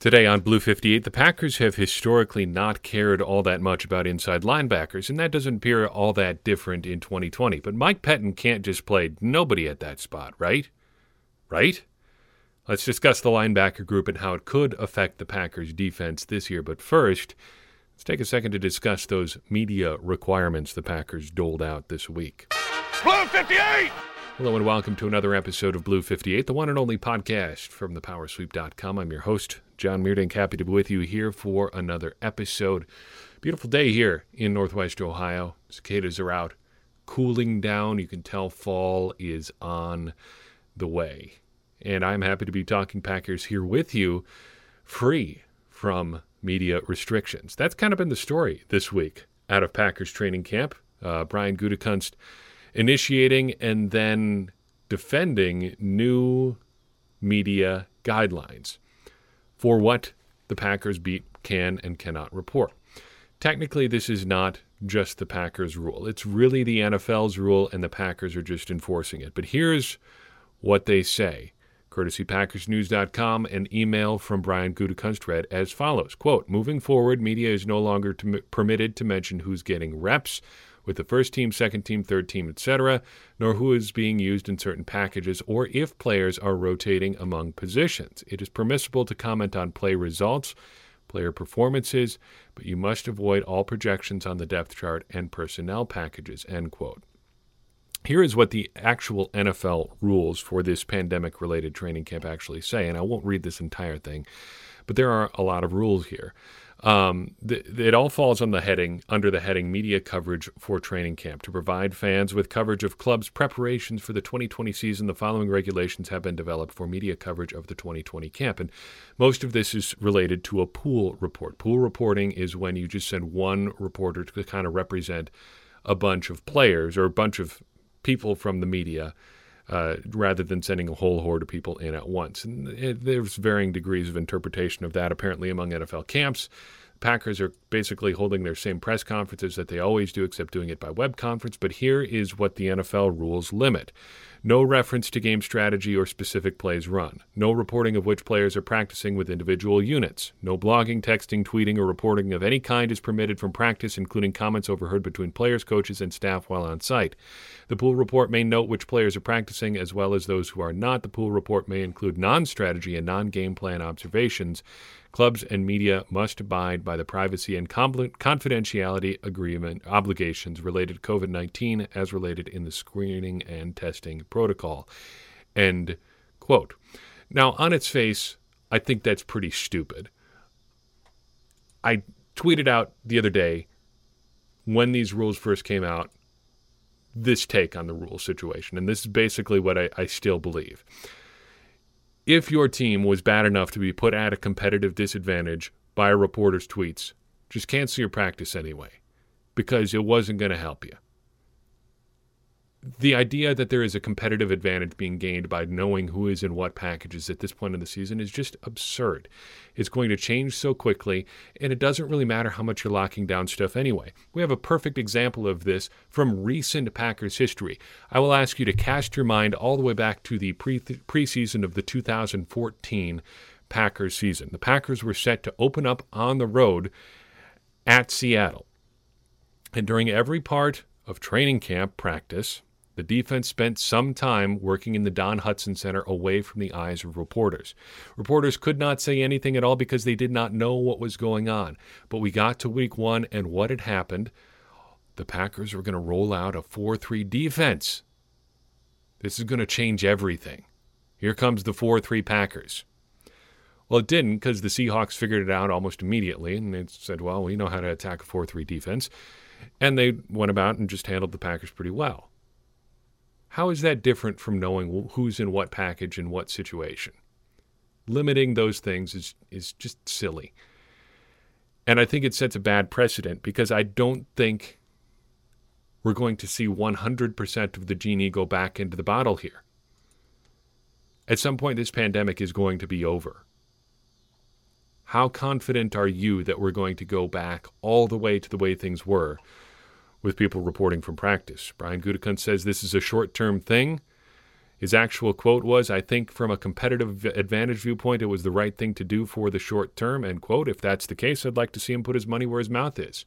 Today on Blue 58, the Packers have historically not cared all that much about inside linebackers, and that doesn't appear all that different in 2020. But Mike Pettine can't just play nobody at that spot, right? Right? Let's discuss the linebacker group and how it could affect the Packers' defense this year. But first, let's take a second to discuss those media requirements the Packers doled out this week. Blue 58! Hello and welcome to another episode of Blue 58, the one and only podcast from thepowersweep.com. I'm your host, John Meerdink. Happy to be with you here for another episode. Beautiful day here in Northwest Ohio. Cicadas are out, cooling down. You can tell fall is on the way. And I'm happy to be talking Packers here with you, free from media restrictions. That's kind of been the story this week out of Packers training camp. Uh, Brian Gutekunst initiating and then defending new media guidelines for what the Packers beat can and cannot report. Technically, this is not just the Packers' rule. It's really the NFL's rule, and the Packers are just enforcing it. But here's what they say. Courtesy PackersNews.com, an email from Brian Gutekunst read as follows, quote, Moving forward, media is no longer to, permitted to mention who's getting reps, with the first team, second team, third team, etc., nor who is being used in certain packages or if players are rotating among positions. It is permissible to comment on play results, player performances, but you must avoid all projections on the depth chart and personnel packages. End quote. Here is what the actual NFL rules for this pandemic related training camp actually say, and I won't read this entire thing, but there are a lot of rules here. Um, th- it all falls on the heading under the heading media coverage for training camp to provide fans with coverage of clubs' preparations for the 2020 season. The following regulations have been developed for media coverage of the 2020 camp, and most of this is related to a pool report. Pool reporting is when you just send one reporter to kind of represent a bunch of players or a bunch of people from the media. Uh, rather than sending a whole horde of people in at once. And it, there's varying degrees of interpretation of that, apparently, among NFL camps. Packers are basically holding their same press conferences that they always do, except doing it by web conference. But here is what the NFL rules limit no reference to game strategy or specific plays run. No reporting of which players are practicing with individual units. No blogging, texting, tweeting, or reporting of any kind is permitted from practice, including comments overheard between players, coaches, and staff while on site. The pool report may note which players are practicing as well as those who are not. The pool report may include non strategy and non game plan observations. Clubs and media must abide by the privacy and confidentiality agreement obligations related to COVID 19 as related in the screening and testing protocol. End quote. Now, on its face, I think that's pretty stupid. I tweeted out the other day when these rules first came out this take on the rule situation, and this is basically what I, I still believe if your team was bad enough to be put at a competitive disadvantage by a reporter's tweets, just cancel your practice anyway because it wasn't going to help you the idea that there is a competitive advantage being gained by knowing who is in what packages at this point in the season is just absurd. It's going to change so quickly, and it doesn't really matter how much you're locking down stuff anyway. We have a perfect example of this from recent Packers history. I will ask you to cast your mind all the way back to the pre- preseason of the 2014 Packers season. The Packers were set to open up on the road at Seattle. And during every part of training camp practice, the defense spent some time working in the Don Hutson Center away from the eyes of reporters. Reporters could not say anything at all because they did not know what was going on. But we got to week one, and what had happened? The Packers were going to roll out a 4 3 defense. This is going to change everything. Here comes the 4 3 Packers. Well, it didn't because the Seahawks figured it out almost immediately, and they said, well, we know how to attack a 4 3 defense. And they went about and just handled the Packers pretty well. How is that different from knowing who's in what package in what situation? Limiting those things is, is just silly. And I think it sets a bad precedent because I don't think we're going to see 100% of the genie go back into the bottle here. At some point, this pandemic is going to be over. How confident are you that we're going to go back all the way to the way things were with people reporting from practice. Brian Gutekunst says this is a short term thing. His actual quote was, I think from a competitive advantage viewpoint, it was the right thing to do for the short term, end quote. If that's the case, I'd like to see him put his money where his mouth is.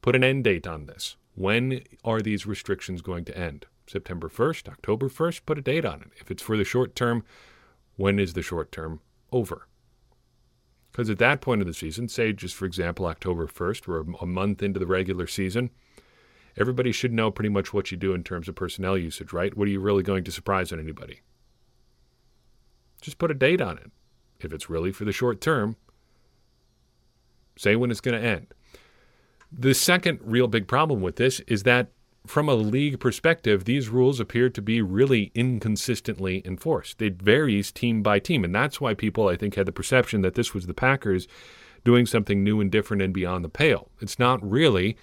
Put an end date on this. When are these restrictions going to end? September 1st, October 1st? Put a date on it. If it's for the short term, when is the short term over? Because at that point of the season, say just for example, October 1st, we're a month into the regular season, everybody should know pretty much what you do in terms of personnel usage, right? What are you really going to surprise on anybody? Just put a date on it. If it's really for the short term, say when it's going to end. The second real big problem with this is that from a league perspective, these rules appear to be really inconsistently enforced. It varies team by team. And that's why people, I think, had the perception that this was the Packers doing something new and different and beyond the pale. It's not really.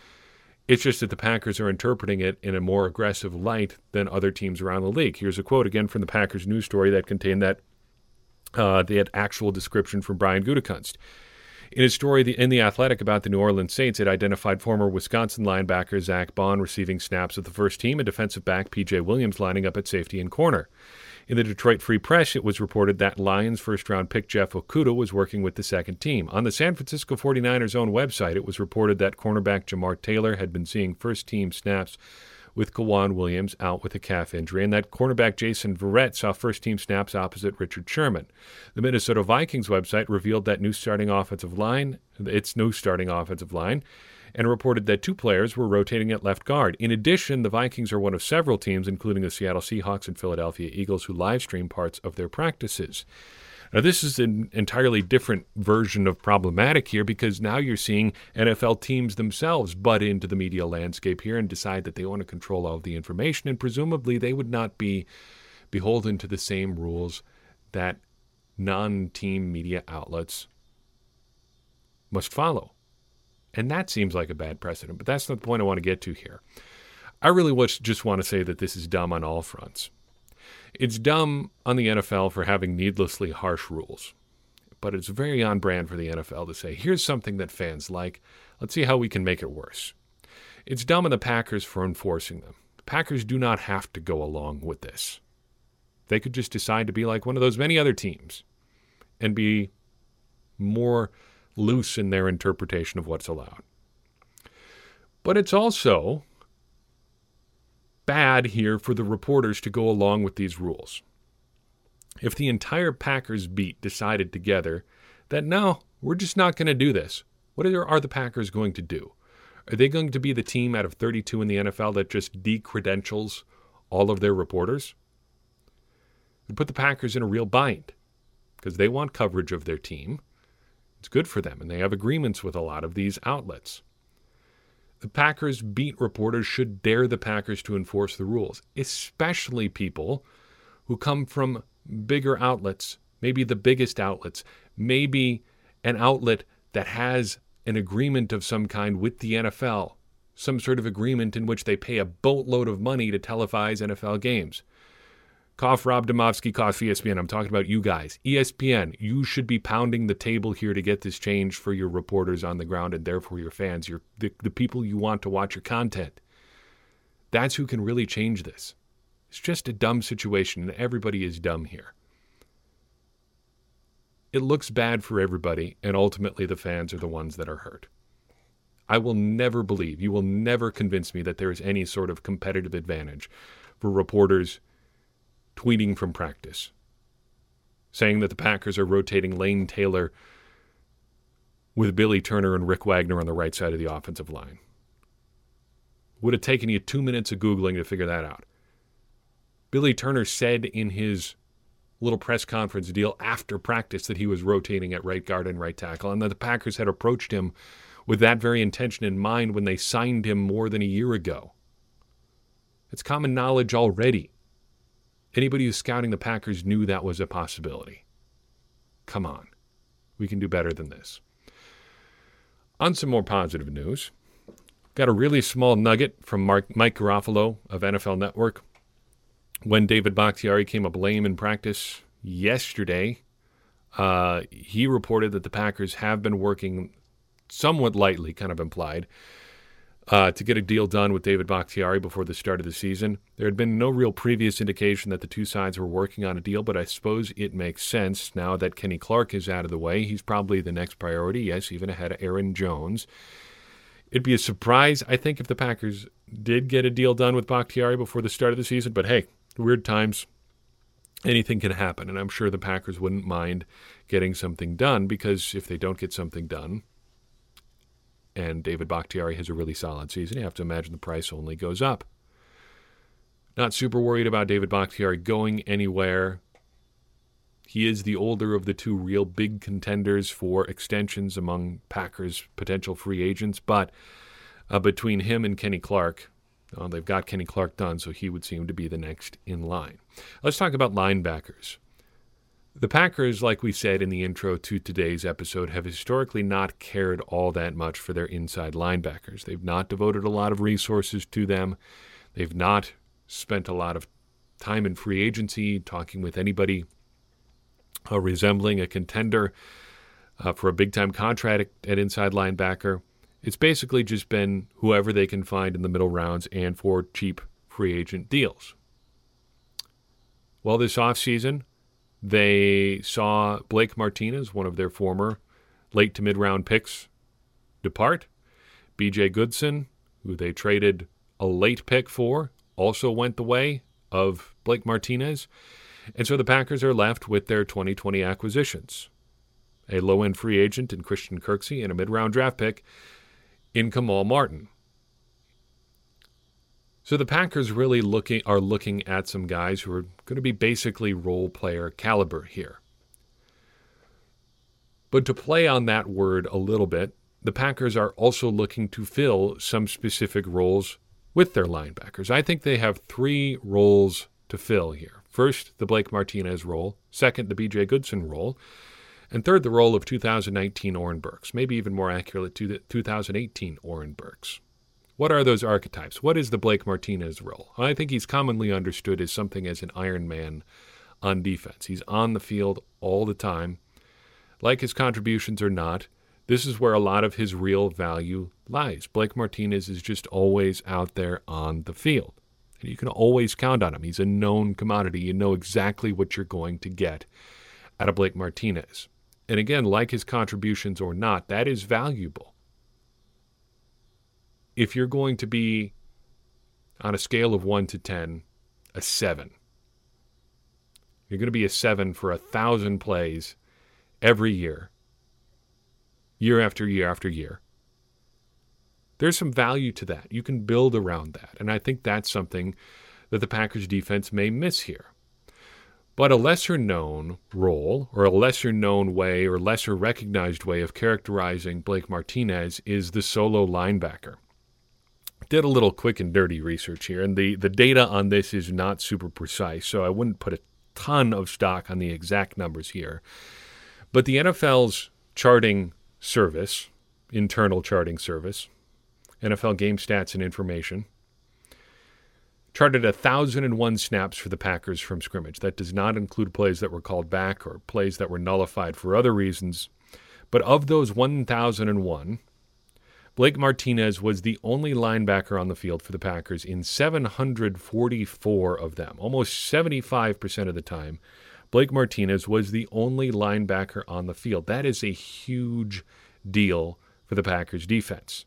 It's just that the Packers are interpreting it in a more aggressive light than other teams around the league. Here's a quote again from the Packers news story that contained that uh, the actual description from Brian Gutekunst. In his story in The Athletic about the New Orleans Saints, it identified former Wisconsin linebacker Zach Baun receiving snaps with the first team and defensive back P.J. Williams lining up at safety and corner. In the Detroit Free Press, it was reported that Lions first round pick Jeff Okudah was working with the second team. On the San Francisco 49ers' own website, it was reported that cornerback Jamar Taylor had been seeing first team snaps with K'Waun Williams out with a calf injury, and that cornerback Jason Verrett saw first team snaps opposite Richard Sherman. The Minnesota Vikings website revealed that new starting offensive line, its new starting offensive line, and reported that two players were rotating at left guard. In addition, the Vikings are one of several teams, including the Seattle Seahawks and Philadelphia Eagles, who live stream parts of their practices. Now, this is an entirely different version of problematic here because now you're seeing NFL teams themselves butt into the media landscape here and decide that they want to control all of the information, and presumably they would not be beholden to the same rules that non team media outlets must follow. And that seems like a bad precedent, but that's not the point I want to get to here. I really just want to say that this is dumb on all fronts. It's dumb on the NFL for having needlessly harsh rules, but it's very on brand for the NFL to say, here's something that fans like. Let's see how we can make it worse. It's dumb on the Packers for enforcing them. The Packers do not have to go along with this. They could just decide to be like one of those many other teams and be more loose in their interpretation of what's allowed. But it's also bad here for the reporters to go along with these rules. If the entire Packers beat decided together that no, we're just not going to do this, what are the Packers going to do? Are they going to be the team out of 32 in the NFL that just decredentials all of their reporters? It would put the Packers in a real bind because they want coverage of their team. It's good for them, and they have agreements with a lot of these outlets. The Packers beat reporters should dare the Packers to enforce the rules, especially people who come from bigger outlets, maybe the biggest outlets, maybe an outlet that has an agreement of some kind with the NFL, some sort of agreement in which they pay a boatload of money to televise NFL games. Cough Rob Demovsky, Cough ESPN. I'm talking about you guys. ESPN, you should be pounding the table here to get this change for your reporters on the ground and therefore your fans, your the, the people you want to watch your content. That's who can really change this. It's just a dumb situation, and everybody is dumb here. It looks bad for everybody, and ultimately the fans are the ones that are hurt. I will never believe, you will never convince me that there is any sort of competitive advantage for reporters tweeting from practice, saying that the Packers are rotating Lane Taylor with Billy Turner and Rick Wagner on the right side of the offensive line. Would have taken you two minutes of Googling to figure that out. Billy Turner said in his little press conference deal after practice that he was rotating at right guard and right tackle, and that the Packers had approached him with that very intention in mind when they signed him more than a year ago. It's common knowledge already Anybody who's scouting the Packers knew that was a possibility. Come on. We can do better than this. On some more positive news, got a really small nugget from Mark, Mike Garafolo of NFL Network. When David Bakhtiari came up lame in practice yesterday, uh, he reported that the Packers have been working somewhat lightly, kind of implied, uh, to get a deal done with David Bakhtiari before the start of the season. There had been no real previous indication that the two sides were working on a deal, but I suppose it makes sense now that Kenny Clark is out of the way. He's probably the next priority, yes, even ahead of Aaron Jones. It'd be a surprise, I think, if the Packers did get a deal done with Bakhtiari before the start of the season, but hey, weird times. Anything can happen, and I'm sure the Packers wouldn't mind getting something done because if they don't get something done, and David Bakhtiari has a really solid season, you have to imagine the price only goes up. Not super worried about David Bakhtiari going anywhere. He is the older of the two real big contenders for extensions among Packers' potential free agents, but uh, between him and Kenny Clark, uh, they've got Kenny Clark done, so he would seem to be the next in line. Let's talk about linebackers. The Packers, like we said in the intro to today's episode, have historically not cared all that much for their inside linebackers. They've not devoted a lot of resources to them. They've not spent a lot of time in free agency talking with anybody uh, resembling a contender uh, for a big time contract at inside linebacker. It's basically just been whoever they can find in the middle rounds and for cheap free agent deals. Well, this offseason, they saw Blake Martinez, one of their former late to mid round picks, depart. BJ Goodson, who they traded a late pick for, also went the way of Blake Martinez. And so the Packers are left with their 2020 acquisitions a low end free agent in Christian Kirksey and a mid round draft pick in Kamal Martin. So the Packers really looking are looking at some guys who are going to be basically role player caliber here. But to play on that word a little bit, the Packers are also looking to fill some specific roles with their linebackers. I think they have three roles to fill here. First, the Blake Martinez role. Second, the BJ Goodson role. And third, the role of 2019 Oren Burks, maybe even more accurate to the 2018 Oren Burks. What are those archetypes? What is the Blake Martinez role? I think he's commonly understood as something as an Iron Man on defense. He's on the field all the time. Like his contributions or not, this is where a lot of his real value lies. Blake Martinez is just always out there on the field. And you can always count on him. He's a known commodity. You know exactly what you're going to get out of Blake Martinez. And again, like his contributions or not, that is valuable. If you're going to be on a scale of 1 to 10, a 7, you're going to be a 7 for a thousand plays every year, year after year after year. There's some value to that. You can build around that. And I think that's something that the Packers defense may miss here. But a lesser known role, or a lesser known way, or lesser recognized way of characterizing Blake Martinez is the solo linebacker. Did a little quick and dirty research here, and the, the data on this is not super precise, so I wouldn't put a ton of stock on the exact numbers here. But the NFL's charting service, internal charting service, NFL game stats and information, charted 1,001 snaps for the Packers from scrimmage. That does not include plays that were called back or plays that were nullified for other reasons. But of those 1,001, Blake Martinez was the only linebacker on the field for the Packers in 744 of them. Almost 75% of the time, Blake Martinez was the only linebacker on the field. That is a huge deal for the Packers defense.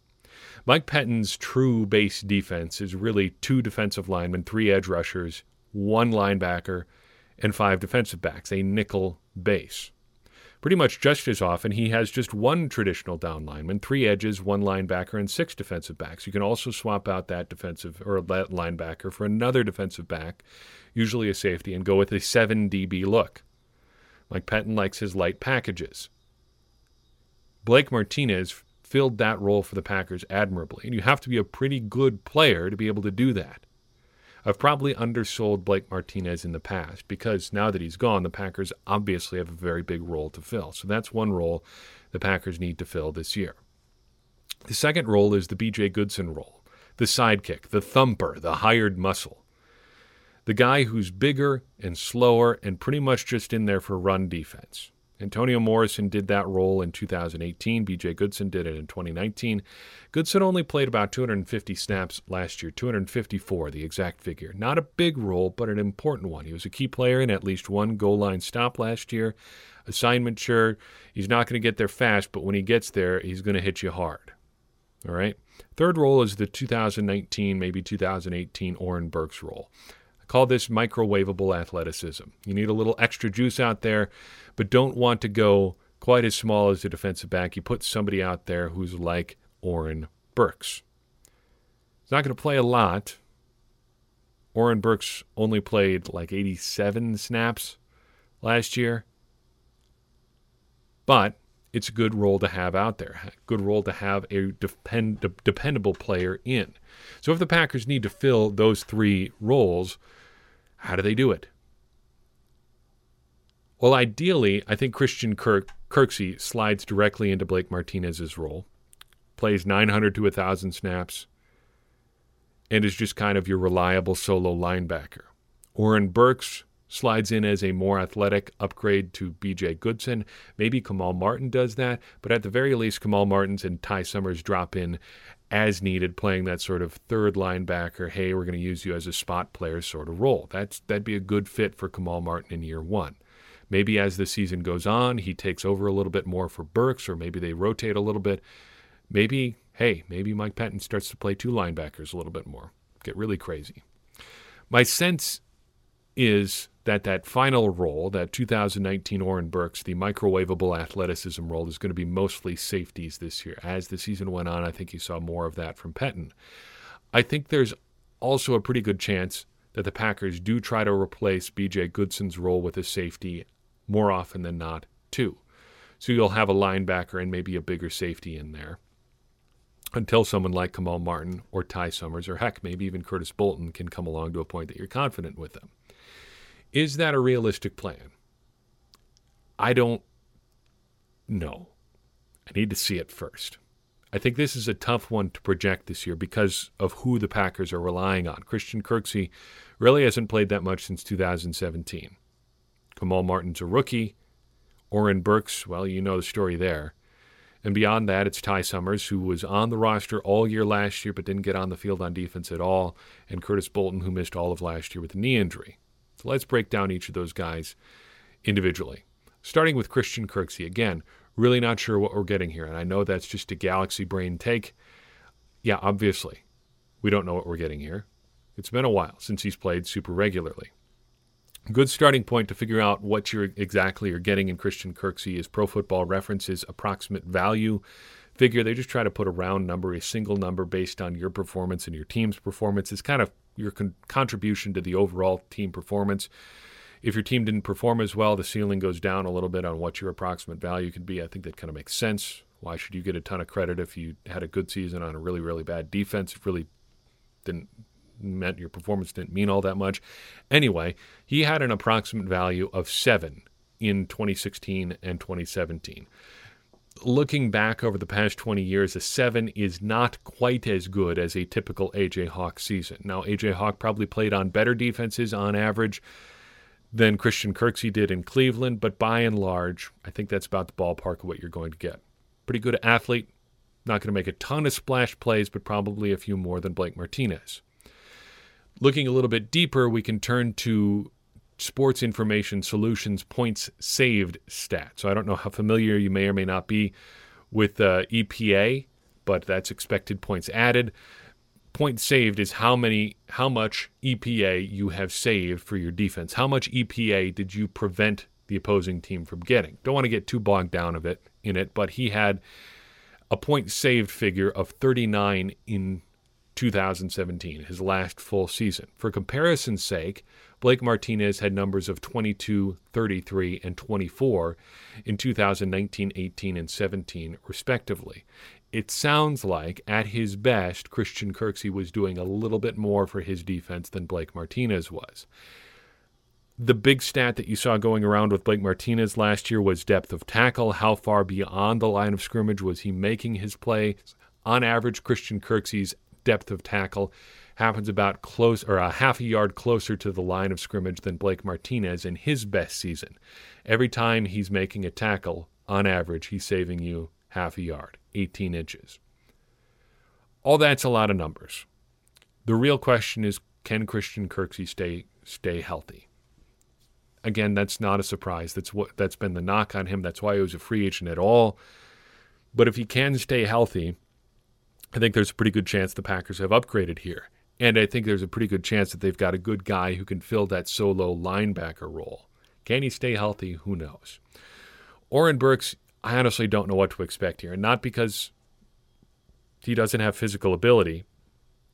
Mike Pettine's true base defense is really two defensive linemen, three edge rushers, one linebacker, and five defensive backs, a nickel base. Pretty much just as often, he has just one traditional down lineman, three edges, one linebacker, and six defensive backs. You can also swap out that defensive or that linebacker for another defensive back, usually a safety, and go with a 7 DB look. Mike Pettine likes his light packages. Blake Martinez filled that role for the Packers admirably. And you have to be a pretty good player to be able to do that. I've probably undersold Blake Martinez in the past because now that he's gone, the Packers obviously have a very big role to fill. So that's one role the Packers need to fill this year. The second role is the BJ Goodson role, the sidekick, the thumper, the hired muscle. The guy who's bigger and slower and pretty much just in there for run defense. Antonio Morrison did that role in 2018. BJ Goodson did it in 2019. Goodson only played about 250 snaps last year, 254, the exact figure. Not a big role, but an important one. He was a key player in at least one goal line stop last year. Assignment, sure, he's not going to get there fast, but when he gets there, he's going to hit you hard. All right. Third role is the 2019, maybe 2018 Oren Burks role. I call this microwavable athleticism. You need a little extra juice out there, but don't want to go quite as small as a defensive back. You put somebody out there who's like Oren Burks. He's not going to play a lot. Oren Burks only played like 87 snaps last year. But it's a good role to have out there, good role to have a depend, dependable player in. So if the Packers need to fill those three roles, how do they do it? Well, ideally, I think Christian Kirk, Kirksey slides directly into Blake Martinez's role, plays 900 to 1,000 snaps, and is just kind of your reliable solo linebacker. Oren Burks slides in as a more athletic upgrade to BJ Goodson. Maybe Kamal Martin does that, but at the very least, Kamal Martins and Ty Summers drop in as needed, playing that sort of third linebacker, hey, we're going to use you as a spot player sort of role. That's that'd be a good fit for Kamal Martin in year one. Maybe as the season goes on, he takes over a little bit more for Burks, or maybe they rotate a little bit. Maybe, hey, maybe Mike Pettine starts to play two linebackers a little bit more. Get really crazy. My sense is that that final role, that 2019 Oren Burks, the microwavable athleticism role, is going to be mostly safeties this year. As the season went on, I think you saw more of that from Pettine. I think there's also a pretty good chance that the Packers do try to replace BJ Goodson's role with a safety more often than not, too. So you'll have a linebacker and maybe a bigger safety in there until someone like Kamal Martin or Ty Summers or heck, maybe even Curtis Bolton can come along to a point that you're confident with them. Is that a realistic plan? I don't know. I need to see it first. I think this is a tough one to project this year because of who the Packers are relying on. Christian Kirksey really hasn't played that much since 2017. Kamal Martin's a rookie. Oren Burks, well, you know the story there. And beyond that, it's Ty Summers, who was on the roster all year last year but didn't get on the field on defense at all, and Curtis Bolton, who missed all of last year with a knee injury. So let's break down each of those guys individually. Starting with Christian Kirksey. Again, really not sure what we're getting here. And I know that's just a galaxy brain take. Yeah, obviously, we don't know what we're getting here. It's been a while since he's played super regularly. Good starting point to figure out what you're exactly are getting in Christian Kirksey is Pro Football References approximate value figure. They just try to put a round number, a single number based on your performance and your team's performance. It's kind of your con- contribution to the overall team performance. If your team didn't perform as well, the ceiling goes down a little bit on what your approximate value could be. I think that kind of makes sense. Why should you get a ton of credit if you had a good season on a really, really bad defense? It really didn't meant your performance didn't mean all that much. Anyway, he had an approximate value of seven in 2016 and 2017 looking back over the past 20 years, a 7 is not quite as good as a typical A.J. Hawk season. Now, A.J. Hawk probably played on better defenses on average than Christian Kirksey did in Cleveland, but by and large, I think that's about the ballpark of what you're going to get. Pretty good athlete, not going to make a ton of splash plays, but probably a few more than Blake Martinez. Looking a little bit deeper, we can turn to Sports Information Solutions points saved stat. So I don't know how familiar you may or may not be with uh, EPA, but that's expected points added. Points saved is how many, how much EPA you have saved for your defense. How much EPA did you prevent the opposing team from getting? Don't want to get too bogged down of it in it, but he had a point saved figure of 39 in 2017, his last full season. For comparison's sake, Blake Martinez had numbers of 22, 33, and 24 in 2019, 18, and 17, respectively. It sounds like, at his best, Christian Kirksey was doing a little bit more for his defense than Blake Martinez was. The big stat that you saw going around with Blake Martinez last year was depth of tackle. How far beyond the line of scrimmage was he making his play? On average, Christian Kirksey's depth of tackle happens about close or a half a yard closer to the line of scrimmage than Blake Martinez in his best season. Every time he's making a tackle, on average, he's saving you half a yard, 18 inches. All that's a lot of numbers. The real question is can Christian Kirksey stay stay healthy? Again, that's not a surprise. That's what that's been the knock on him. That's why he was a free agent at all. But if he can stay healthy, I think there's a pretty good chance the Packers have upgraded here. And I think there's a pretty good chance that they've got a good guy who can fill that solo linebacker role. Can he stay healthy? Who knows? Oren Burks, I honestly don't know what to expect here. And not because he doesn't have physical ability.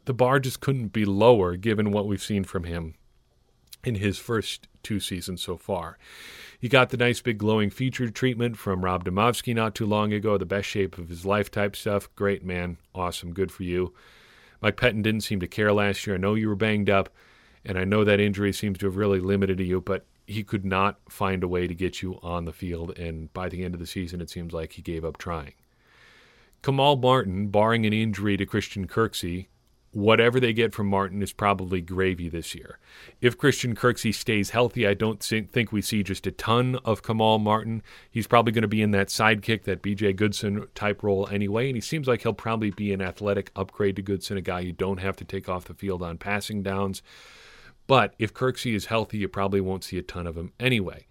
The bar just couldn't be lower given what we've seen from him in his first two seasons so far. He got the nice big glowing feature treatment from Rob Demovsky not too long ago, the best shape of his life type stuff. Great, man. Awesome. Good for you. Mike Pettine didn't seem to care last year. I know you were banged up, and I know that injury seems to have really limited you, but he could not find a way to get you on the field. And by the end of the season, it seems like he gave up trying. Kamal Martin, barring an injury to Christian Kirksey, whatever they get from Martin is probably gravy this year. If Christian Kirksey stays healthy, I don't think we see just a ton of Kamal Martin. He's probably going to be in that sidekick, that BJ Goodson type role anyway, and he seems like he'll probably be an athletic upgrade to Goodson, a guy you don't have to take off the field on passing downs. But if Kirksey is healthy, you probably won't see a ton of him anyway.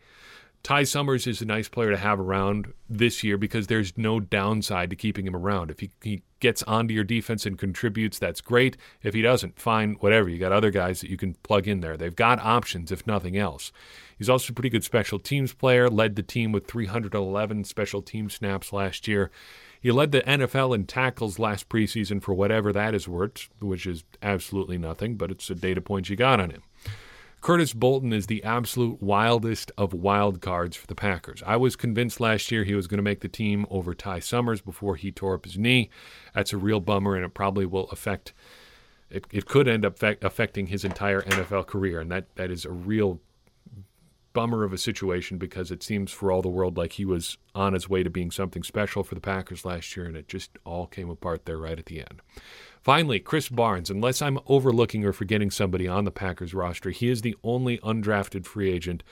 Ty Summers is a nice player to have around this year because there's no downside to keeping him around. If he, he gets onto your defense and contributes, that's great. If he doesn't, fine, whatever. You got other guys that you can plug in there. They've got options, if nothing else. He's also a pretty good special teams player, led the team with 311 special team snaps last year. He led the NFL in tackles last preseason for whatever that is worth, which is absolutely nothing, but it's a data point you got on him. Curtis Bolton is the absolute wildest of wild cards for the Packers. I was convinced last year he was going to make the team over Ty Summers before he tore up his knee. That's a real bummer, and it probably will affect. It, it could end up affecting his entire NFL career, and that, that is a real bummer of a situation because it seems for all the world like he was on his way to being something special for the Packers last year, and it just all came apart there right at the end. Finally, Krys Barnes, unless I'm overlooking or forgetting somebody on the Packers roster, he is the only undrafted free agent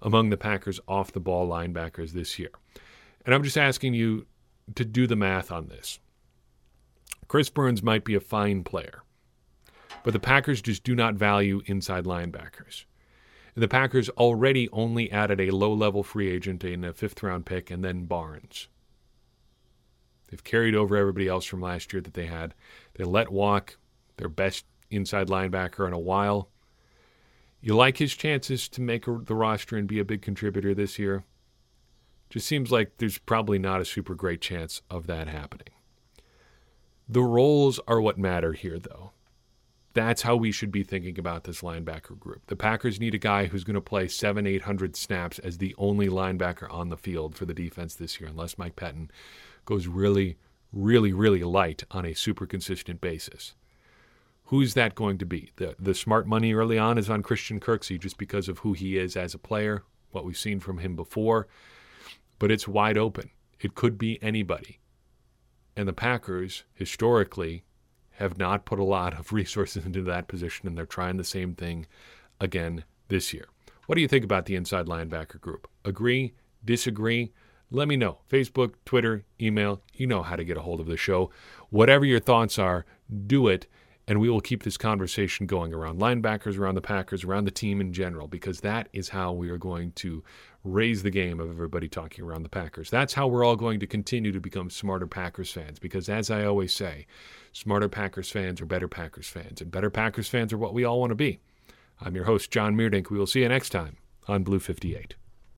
among the Packers off the ball linebackers this year. And I'm just asking you to do the math on this. Krys Barnes might be a fine player, but the Packers just do not value inside linebackers. The Packers already only added a low level free agent in a fifth round pick and then Barnes. They've carried over everybody else from last year that they had. They let walk their best inside linebacker in a while. You like his chances to make the roster and be a big contributor this year? Just seems like there's probably not a super great chance of that happening. The roles are what matter here, though. That's how we should be thinking about this linebacker group. The Packers need a guy who's going to play seven, eight hundred snaps as the only linebacker on the field for the defense this year, unless Mike Pettine goes really, really, really light on a super consistent basis. Who's that going to be? The the smart money early on is on Christian Kirksey just because of who he is as a player, what we've seen from him before. But it's wide open. It could be anybody. And the Packers, historically, have not put a lot of resources into that position, and they're trying the same thing again this year. What do you think about the inside linebacker group? Agree? Disagree? Let me know. Facebook, Twitter, email, you know how to get a hold of the show. Whatever your thoughts are, do it, and we will keep this conversation going around linebackers, around the Packers, around the team in general, because that is how we are going to raise the game of everybody talking around the Packers. That's how we're all going to continue to become smarter Packers fans, because as I always say, smarter Packers fans are better Packers fans, and better Packers fans are what we all want to be. I'm your host, John Meerdink. We will see you next time on Blue 58.